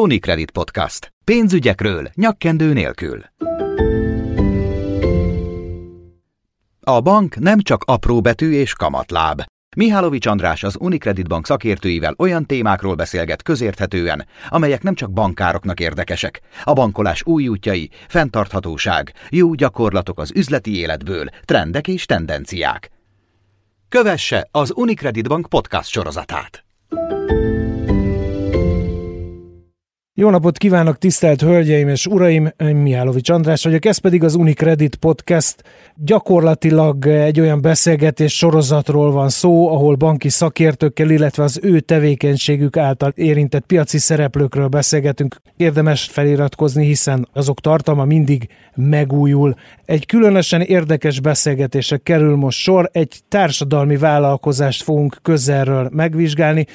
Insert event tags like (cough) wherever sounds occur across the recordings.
Unicredit Podcast. Pénzügyekről nyakkendő nélkül. A bank nem csak apró betű és kamatláb. Mihálovics András az Unicredit Bank szakértőivel olyan témákról beszélget közérthetően, amelyek nem csak bankároknak érdekesek. A bankolás új útjai, fenntarthatóság, jó gyakorlatok az üzleti életből, trendek és tendenciák. Kövesse az Unicredit Bank podcast sorozatát! Jó napot kívánok, tisztelt Hölgyeim és Uraim! Mihálovics András vagyok, ez pedig az Unicredit Podcast. Gyakorlatilag egy olyan beszélgetés sorozatról van szó, ahol banki szakértőkkel, illetve az ő tevékenységük által érintett piaci szereplőkről beszélgetünk. Érdemes feliratkozni, hiszen azok tartalma mindig megújul. Egy különösen érdekes beszélgetésre kerül most sor, egy társadalmi vállalkozást fogunk közelről megvizsgálni.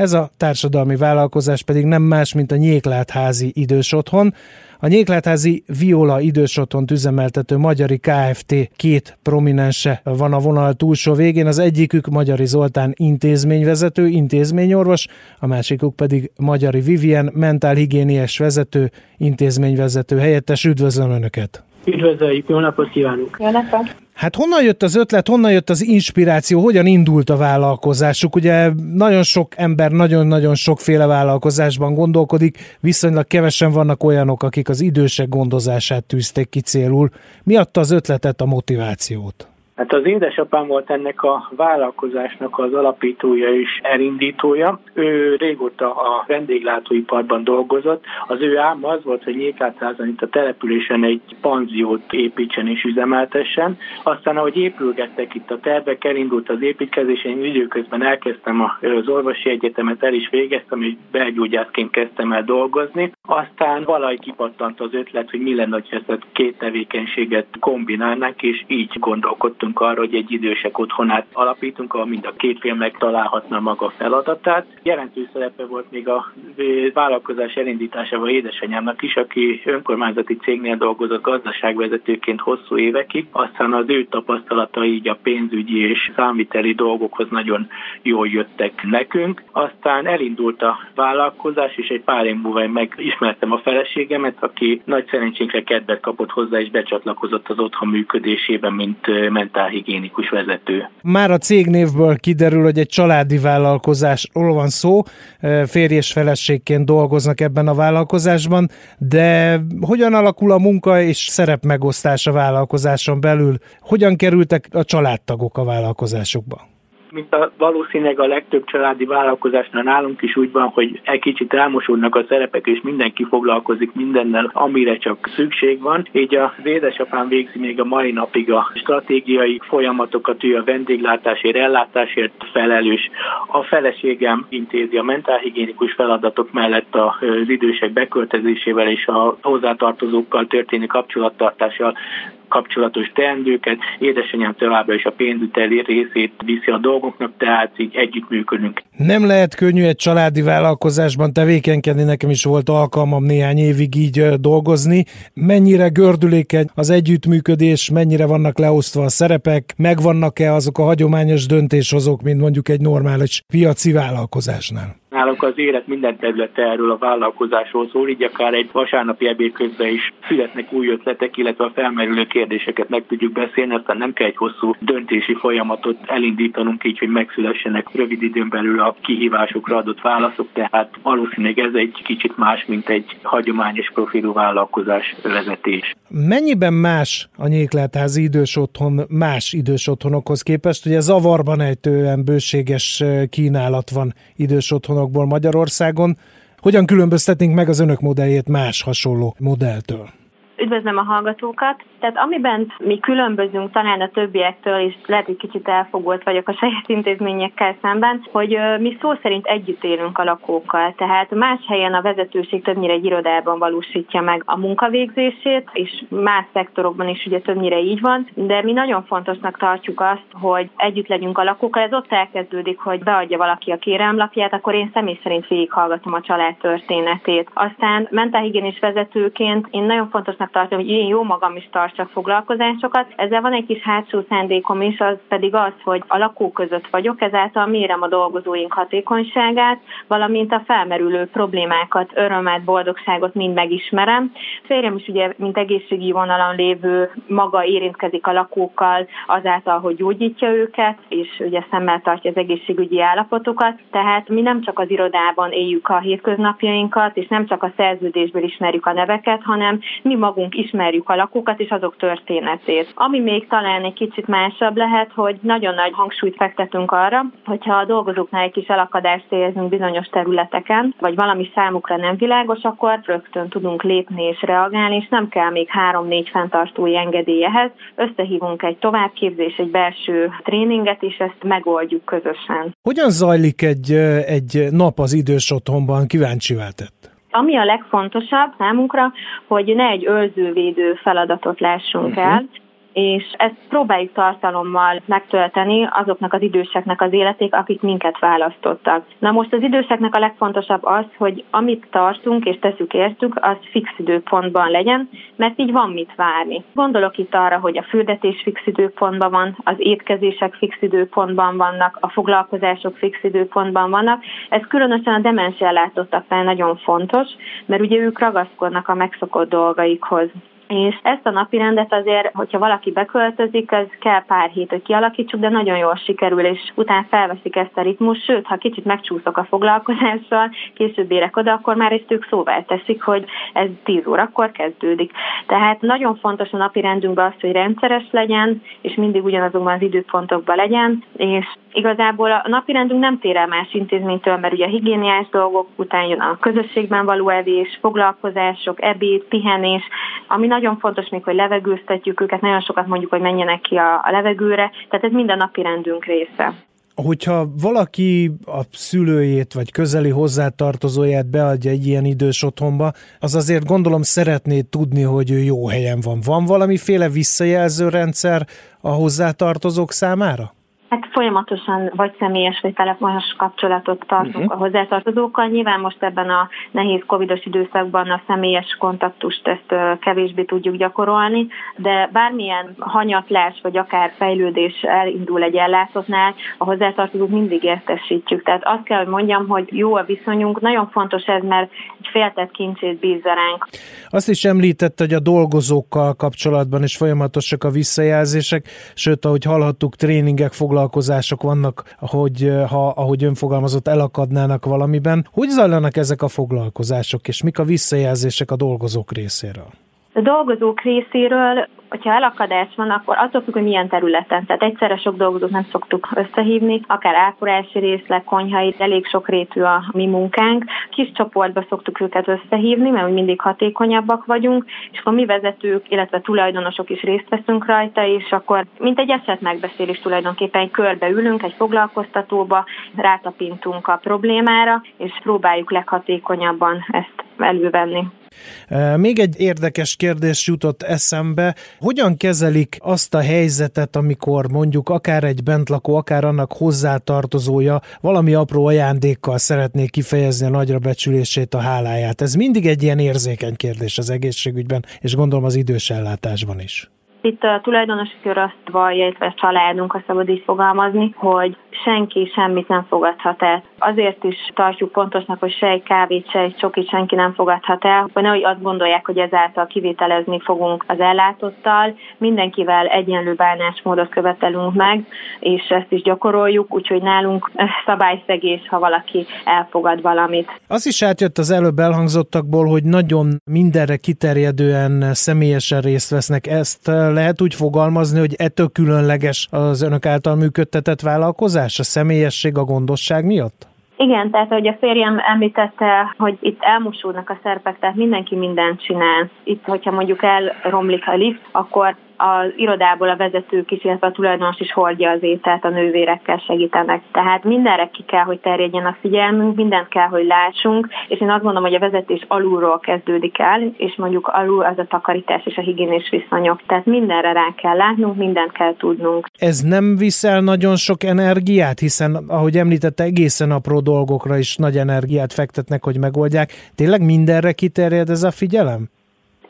Ez a társadalmi vállalkozás pedig nem más, mint a Nyéklátházi idős otthon. A Nyéklátházi Viola idős otthont üzemeltető Magyari Kft. két prominense van a vonal túlsó végén. Az egyikük Magyari Zoltán intézményvezető, intézményorvos, a másikuk pedig Magyari Vivien, mentálhigiéniás vezető, intézményvezető helyettes. Üdvözlöm Önöket! Üdvözöljük, jó napot kívánunk! Jó napot! Hát honnan jött az ötlet, honnan jött az inspiráció, hogyan indult a vállalkozásuk? Ugye nagyon sok ember nagyon-nagyon sokféle vállalkozásban gondolkodik, viszonylag kevesen vannak olyanok, akik az idősek gondozását tűzték ki célul. Mi adta az ötletet, a motivációt? Hát az édesapám volt ennek a vállalkozásnak az alapítója és elindítója. Ő régóta a vendéglátóiparban dolgozott. Az ő álma az volt, hogy Nyéklátszázan itt a településen egy panziót építsen és üzemeltessen. Aztán, ahogy épülgettek itt a tervek, elindult az építkezés, én időközben elkezdtem az orvosi egyetemet, el is végeztem, és belgyógyászként kezdtem el dolgozni. Aztán valahogy kipattant az ötlet, hogy mi lenne, ha ezt a két tevékenységet kombinálnánk, és így gondolkodtunk gondoltunk arra, hogy egy idősek otthonát alapítunk, ahol a két fél megtalálhatna maga feladatát. Jelentős szerepe volt még a vállalkozás elindításával édesanyámnak is, aki önkormányzati cégnél dolgozott gazdaságvezetőként hosszú évekig, aztán az ő tapasztalatai így a pénzügyi és számviteli dolgokhoz nagyon jól jöttek nekünk. Aztán elindult a vállalkozás, és egy pár év múlva megismertem a feleségemet, aki nagy szerencsénkre kedvet kapott hozzá, és becsatlakozott az otthon működésében, mint mentál mentálhigiénikus vezető. Már a cégnévből kiderül, hogy egy családi vállalkozásról van szó, férj és feleségként dolgoznak ebben a vállalkozásban, de hogyan alakul a munka és szerep megosztás a vállalkozáson belül? Hogyan kerültek a családtagok a vállalkozásukba? Mint a valószínűleg a legtöbb családi vállalkozásnál nálunk is úgy van, hogy egy kicsit elmosódnak a szerepek, és mindenki foglalkozik mindennel, amire csak szükség van. Így az édesapám végzi még a mai napig a stratégiai folyamatokat, ő a vendéglátásért, ellátásért felelős. A feleségem intézi a mentálhigiénikus feladatok mellett az idősek beköltözésével és a hozzátartozókkal történő kapcsolattartással kapcsolatos teendőket. Édesanyám továbbra is a pénzüteli részét viszi a dolgoknak, tehát így együttműködünk. Nem lehet könnyű egy családi vállalkozásban tevékenykedni, nekem is volt alkalmam néhány évig így dolgozni. Mennyire gördülékeny az együttműködés, mennyire vannak leosztva a szerepek, megvannak-e azok a hagyományos döntéshozók, mint mondjuk egy normális piaci vállalkozásnál? Nálunk az élet minden területe erről a vállalkozásról szól, így akár egy vasárnapi ebéd is születnek új ötletek, illetve a felmerülő kérdéseket meg tudjuk beszélni, aztán nem kell egy hosszú döntési folyamatot elindítanunk így, hogy megszülessenek rövid időn belül a kihívásokra adott válaszok, tehát valószínűleg ez egy kicsit más, mint egy hagyományos profilú vállalkozás vezetés. Mennyiben más a nyéklátházi idős otthon más idős otthonokhoz képest? Ugye zavarban ejtően bőséges kínálat van idős otthonok otthonokból Magyarországon. Hogyan különböztetnénk meg az önök modelljét más hasonló modelltől? Üdvözlöm a hallgatókat! Tehát amiben mi különbözünk talán a többiektől, és lehet, hogy kicsit elfogult vagyok a saját (laughs) intézményekkel szemben, hogy mi szó szerint együtt élünk a lakókkal. Tehát más helyen a vezetőség többnyire egy irodában valósítja meg a munkavégzését, és más szektorokban is ugye többnyire így van, de mi nagyon fontosnak tartjuk azt, hogy együtt legyünk a lakókkal. Ez ott elkezdődik, hogy beadja valaki a kérelmlapját, akkor én személy szerint végighallgatom a család történetét. Aztán mentálhigiénis vezetőként én nagyon fontosnak fontosnak tartom, hogy én jó magam is tartsak foglalkozásokat. Ezzel van egy kis hátsó szándékom is, az pedig az, hogy a lakók között vagyok, ezáltal mérem a dolgozóink hatékonyságát, valamint a felmerülő problémákat, örömet, boldogságot mind megismerem. Férjem is ugye, mint egészségi vonalon lévő maga érintkezik a lakókkal azáltal, hogy gyógyítja őket, és ugye szemmel tartja az egészségügyi állapotukat. Tehát mi nem csak az irodában éljük a hétköznapjainkat, és nem csak a szerződésből ismerjük a neveket, hanem mi magunk ismerjük a lakókat és azok történetét. Ami még talán egy kicsit másabb lehet, hogy nagyon nagy hangsúlyt fektetünk arra, hogyha a dolgozóknál egy kis elakadást érzünk bizonyos területeken, vagy valami számukra nem világos, akkor rögtön tudunk lépni és reagálni, és nem kell még három-négy fenntartói engedélyehez. Összehívunk egy továbbképzés, egy belső tréninget, és ezt megoldjuk közösen. Hogyan zajlik egy, egy nap az idős otthonban? Kíváncsi váltett. Ami a legfontosabb számunkra, hogy ne egy ölzővédő feladatot lássunk uh-huh. el, és ezt próbáljuk tartalommal megtölteni azoknak az időseknek az életét, akik minket választottak. Na most az időseknek a legfontosabb az, hogy amit tartunk és teszük értük, az fix időpontban legyen, mert így van mit várni. Gondolok itt arra, hogy a fürdetés fix időpontban van, az étkezések fix időpontban vannak, a foglalkozások fix időpontban vannak. Ez különösen a demens ellátottaknál nagyon fontos, mert ugye ők ragaszkodnak a megszokott dolgaikhoz és ezt a napi rendet azért, hogyha valaki beköltözik, az kell pár hét, hogy kialakítsuk, de nagyon jól sikerül, és utána felveszik ezt a ritmus, sőt, ha kicsit megcsúszok a foglalkozással, később érek oda, akkor már ezt ők szóvá teszik, hogy ez 10 órakor kezdődik. Tehát nagyon fontos a napi rendünkben az, hogy rendszeres legyen, és mindig ugyanazokban az időpontokban legyen, és igazából a napirendünk nem tér el más intézménytől, mert ugye a higiéniás dolgok után jön a közösségben való evés, foglalkozások, ebéd, pihenés, ami nagyon fontos még, hogy levegőztetjük őket, nagyon sokat mondjuk, hogy menjenek ki a, a levegőre, tehát ez minden napirendünk része hogyha valaki a szülőjét vagy közeli hozzátartozóját beadja egy ilyen idős otthonba, az azért gondolom szeretné tudni, hogy ő jó helyen van. Van valamiféle visszajelző rendszer a hozzátartozók számára? Hát folyamatosan vagy személyes, vagy telefonos kapcsolatot tartunk uh-huh. a hozzátartozókkal. Nyilván most ebben a nehéz covidos időszakban a személyes kontaktust ezt kevésbé tudjuk gyakorolni, de bármilyen hanyatlás, vagy akár fejlődés elindul egy ellátottnál, a hozzátartozók mindig értesítjük. Tehát azt kell, hogy mondjam, hogy jó a viszonyunk. Nagyon fontos ez, mert egy féltett kincsét bízza ránk. Azt is említett, hogy a dolgozókkal kapcsolatban is folyamatosak a visszajelzések, sőt, ahogy hallhattuk, tréningek foglalkoznak foglalkozások vannak, hogy ha, ahogy ön fogalmazott, elakadnának valamiben. Hogy zajlanak ezek a foglalkozások, és mik a visszajelzések a dolgozók részéről? A dolgozók részéről hogyha elakadás van, akkor attól függ, hogy milyen területen. Tehát egyszerre sok dolgozót nem szoktuk összehívni, akár ápolási részleg, konyhai, elég sok rétű a mi munkánk. Kis csoportba szoktuk őket összehívni, mert mindig hatékonyabbak vagyunk, és akkor mi vezetők, illetve tulajdonosok is részt veszünk rajta, és akkor mint egy eset megbeszélés tulajdonképpen egy körbe ülünk, egy foglalkoztatóba, rátapintunk a problémára, és próbáljuk leghatékonyabban ezt elővenni. Még egy érdekes kérdés jutott eszembe. Hogyan kezelik azt a helyzetet, amikor mondjuk akár egy bentlakó, akár annak hozzátartozója valami apró ajándékkal szeretné kifejezni a nagyra becsülését, a háláját? Ez mindig egy ilyen érzékeny kérdés az egészségügyben, és gondolom az idős ellátásban is. Itt a tulajdonosi kör azt vallja, illetve a családunk, ha szabad így fogalmazni, hogy senki semmit nem fogadhat el. Azért is tartjuk pontosnak, hogy se egy kávét, se egy csokit senki nem fogadhat el, hogy nehogy azt gondolják, hogy ezáltal kivételezni fogunk az ellátottal. Mindenkivel egyenlő bánásmódot követelünk meg, és ezt is gyakoroljuk, úgyhogy nálunk (laughs) szabályszegés, ha valaki elfogad valamit. Az is átjött az előbb elhangzottakból, hogy nagyon mindenre kiterjedően személyesen részt vesznek. Ezt lehet úgy fogalmazni, hogy ettől különleges az önök által működtetett vállalkozás, a személyesség, a gondosság miatt? Igen, tehát ahogy a férjem említette, hogy itt elmosódnak a szerpek, tehát mindenki mindent csinál. Itt, hogyha mondjuk elromlik a lift, akkor az irodából a vezetők is, illetve a tulajdonos is hordja az ételt, a nővérekkel segítenek. Tehát mindenre ki kell, hogy terjedjen a figyelmünk, mindent kell, hogy lássunk, és én azt gondolom, hogy a vezetés alulról kezdődik el, és mondjuk alul az a takarítás és a higiénés viszonyok. Tehát mindenre rá kell látnunk, mindent kell tudnunk. Ez nem viszel nagyon sok energiát, hiszen ahogy említette, egészen apró dolgokra is nagy energiát fektetnek, hogy megoldják. Tényleg mindenre kiterjed ez a figyelem?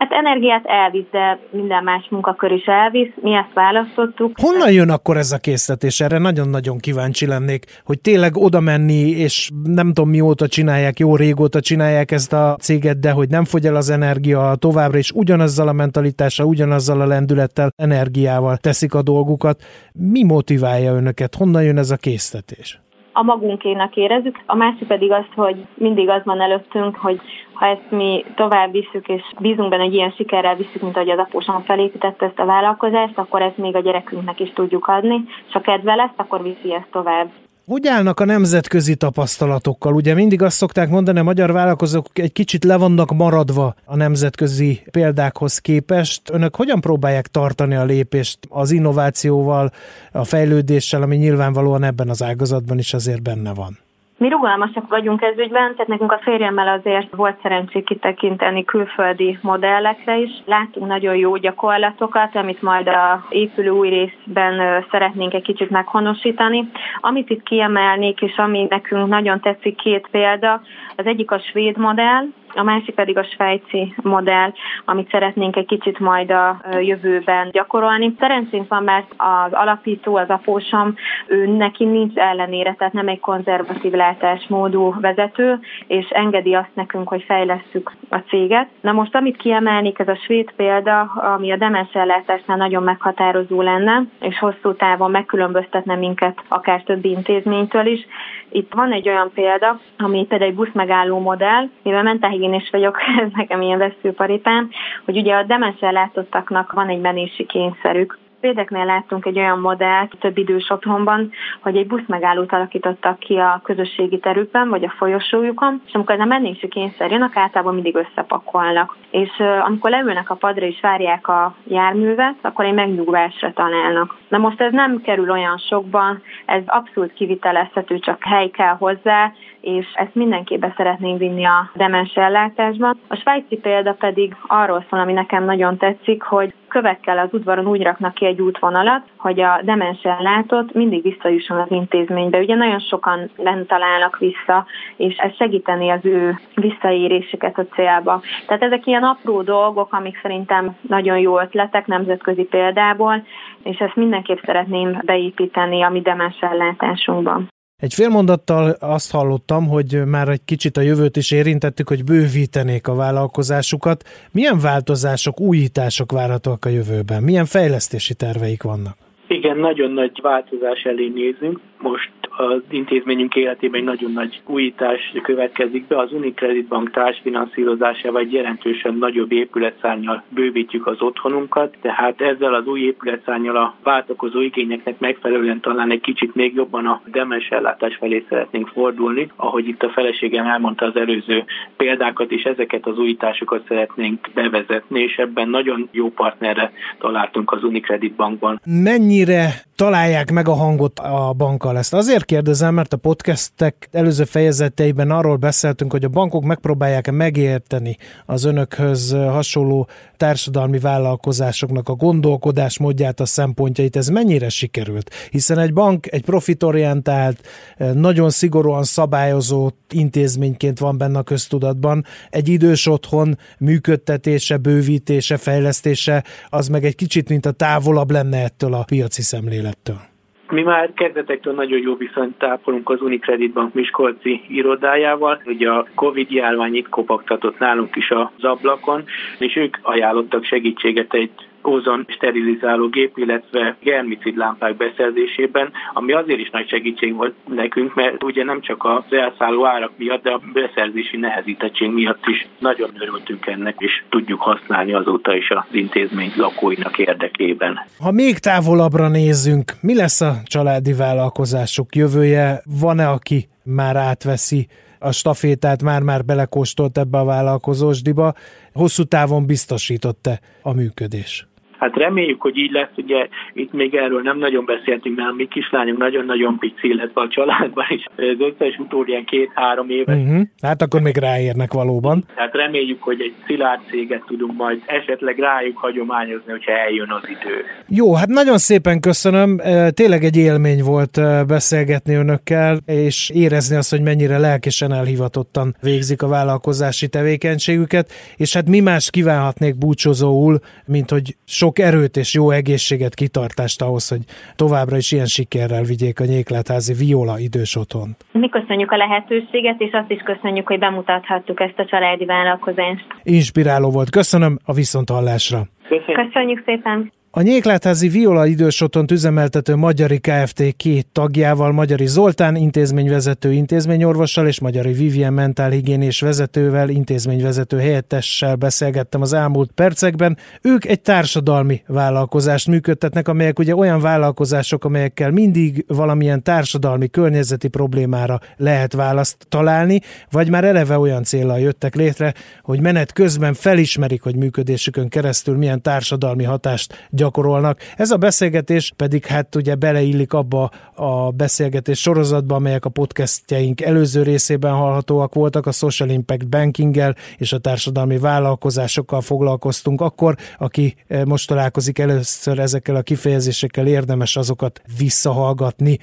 Hát energiát elvisz, de minden más munkakör is elvisz. Mi ezt választottuk. Honnan jön akkor ez a készletés? Erre nagyon-nagyon kíváncsi lennék, hogy tényleg oda menni, és nem tudom mióta csinálják, jó régóta csinálják ezt a céget, de hogy nem fogy el az energia továbbra is ugyanazzal a mentalitással, ugyanazzal a lendülettel, energiával teszik a dolgukat. Mi motiválja önöket? Honnan jön ez a készletés? A magunkénak érezzük. A másik pedig az, hogy mindig az van előttünk, hogy ha ezt mi tovább visszük, és bízunk benne, hogy ilyen sikerrel visszük, mint ahogy az apósom felépítette ezt a vállalkozást, akkor ezt még a gyerekünknek is tudjuk adni, és ha kedve lesz, akkor viszi ezt tovább. Hogy állnak a nemzetközi tapasztalatokkal? Ugye mindig azt szokták mondani, a magyar vállalkozók egy kicsit le vannak maradva a nemzetközi példákhoz képest. Önök hogyan próbálják tartani a lépést az innovációval, a fejlődéssel, ami nyilvánvalóan ebben az ágazatban is azért benne van? Mi rugalmasak vagyunk ez ügyben, tehát nekünk a férjemmel azért volt szerencsé kitekinteni külföldi modellekre is. Láttunk nagyon jó gyakorlatokat, amit majd a épülő új részben szeretnénk egy kicsit meghonosítani. Amit itt kiemelnék, és ami nekünk nagyon tetszik, két példa, az egyik a svéd modell, a másik pedig a svájci modell, amit szeretnénk egy kicsit majd a jövőben gyakorolni. Szerencsénk van, mert az alapító, az apósom, ő neki nincs ellenére, tehát nem egy konzervatív látásmódú vezető, és engedi azt nekünk, hogy fejlesszük a céget. Na most, amit kiemelnék, ez a svéd példa, ami a demens ellátásnál nagyon meghatározó lenne, és hosszú távon megkülönböztetne minket akár többi intézménytől is. Itt van egy olyan példa, ami például egy buszmegálló modell, mivel mentálhigiénés vagyok, (laughs) ez nekem ilyen veszőparipám, hogy ugye a demens ellátottaknak van egy menési kényszerük, Védeknél láttunk egy olyan modellt több idős otthonban, hogy egy buszmegállót alakítottak ki a közösségi terükben, vagy a folyosójukon, és amikor ez a mennési kényszer jön, általában mindig összepakolnak. És amikor leülnek a padra és várják a járművet, akkor egy megnyugvásra találnak. Na most ez nem kerül olyan sokban, ez abszolút kivitelezhető, csak hely kell hozzá, és ezt mindenképpen szeretnénk vinni a demens ellátásban. A svájci példa pedig arról szól, ami nekem nagyon tetszik, hogy kövekkel az udvaron úgy raknak ki egy útvonalat, hogy a demens ellátott mindig visszajusson az intézménybe. Ugye nagyon sokan lent találnak vissza, és ez segíteni az ő visszaéréseket a célba. Tehát ezek ilyen apró dolgok, amik szerintem nagyon jó ötletek nemzetközi példából, és ezt mindenképp szeretném beépíteni a mi demens ellátásunkban. Egy fél mondattal azt hallottam, hogy már egy kicsit a jövőt is érintettük, hogy bővítenék a vállalkozásukat. Milyen változások, újítások várhatóak a jövőben? Milyen fejlesztési terveik vannak? Igen, nagyon nagy változás elé nézünk. Most az intézményünk életében egy nagyon nagy újítás következik be. Az Unicredit Bank társfinanszírozásával egy jelentősen nagyobb épületszárnyal bővítjük az otthonunkat, tehát ezzel az új épületszárnyal a váltakozó igényeknek megfelelően talán egy kicsit még jobban a demens ellátás felé szeretnénk fordulni. Ahogy itt a feleségem elmondta az előző példákat, és ezeket az újításokat szeretnénk bevezetni, és ebben nagyon jó partnerre találtunk az Unicredit Bankban. Mennyire találják meg a hangot a bankkal ezt? Azért kérdezem, mert a podcastek előző fejezeteiben arról beszéltünk, hogy a bankok megpróbálják megérteni az önökhöz hasonló társadalmi vállalkozásoknak a gondolkodás módját, a szempontjait. Ez mennyire sikerült? Hiszen egy bank egy profitorientált, nagyon szigorúan szabályozott intézményként van benne a köztudatban. Egy idős otthon működtetése, bővítése, fejlesztése, az meg egy kicsit, mint a távolabb lenne ettől a piaci szemlélettől. Mi már kezdetektől nagyon jó viszonyt tápolunk az Unicredit Bank Miskolci irodájával. Ugye a Covid járvány itt kopogtatott nálunk is az ablakon, és ők ajánlottak segítséget egy ózon sterilizáló gép, illetve germicid lámpák beszerzésében, ami azért is nagy segítség volt nekünk, mert ugye nem csak az elszálló árak miatt, de a beszerzési nehezítettség miatt is nagyon örültünk ennek, és tudjuk használni azóta is az intézmény lakóinak érdekében. Ha még távolabbra nézzünk, mi lesz a családi vállalkozások jövője? Van-e, aki már átveszi a stafétát, már-már belekóstolt ebbe a vállalkozósdiba? Hosszú távon biztosított-e a működés? Hát reméljük, hogy így lesz, ugye itt még erről nem nagyon beszéltünk, mert a mi kislányunk nagyon-nagyon pici, illetve a családban is az összes utód ilyen két-három éves. Uh-huh. Hát akkor még ráérnek valóban. Tehát reméljük, hogy egy szilárd céget tudunk majd esetleg rájuk hagyományozni, hogyha eljön az idő. Jó, hát nagyon szépen köszönöm. Tényleg egy élmény volt beszélgetni önökkel, és érezni azt, hogy mennyire lelkesen elhivatottan végzik a vállalkozási tevékenységüket, és hát mi más kívánhatnék búcsúzóul, mint hogy sok erőt és jó egészséget, kitartást ahhoz, hogy továbbra is ilyen sikerrel vigyék a Nyékletházi Viola idős otthon. Mi köszönjük a lehetőséget, és azt is köszönjük, hogy bemutathattuk ezt a családi vállalkozást. Inspiráló volt. Köszönöm a viszonthallásra. Köszönjük. Köszönjük szépen! A Nyéklátházi Viola idősotont üzemeltető Magyari Kft. két tagjával, Magyari Zoltán intézményvezető intézményorvossal és Magyari Vivien mentálhigiénés vezetővel, intézményvezető helyettessel beszélgettem az elmúlt percekben. Ők egy társadalmi vállalkozást működtetnek, amelyek ugye olyan vállalkozások, amelyekkel mindig valamilyen társadalmi környezeti problémára lehet választ találni, vagy már eleve olyan célra jöttek létre, hogy menet közben felismerik, hogy működésükön keresztül milyen társadalmi hatást gyakorolnak. Ez a beszélgetés pedig hát ugye beleillik abba a beszélgetés sorozatba, amelyek a podcastjeink előző részében hallhatóak voltak, a Social Impact Bankinggel és a társadalmi vállalkozásokkal foglalkoztunk akkor, aki eh, most találkozik először ezekkel a kifejezésekkel, érdemes azokat visszahallgatni.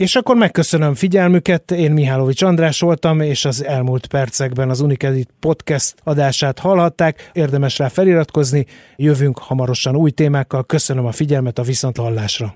És akkor megköszönöm figyelmüket, én Mihálovics András voltam, és az elmúlt percekben az Unicredit podcast adását hallhatták, érdemes rá feliratkozni, jövünk hamarosan új témákkal, köszönöm a figyelmet a viszonthallásra.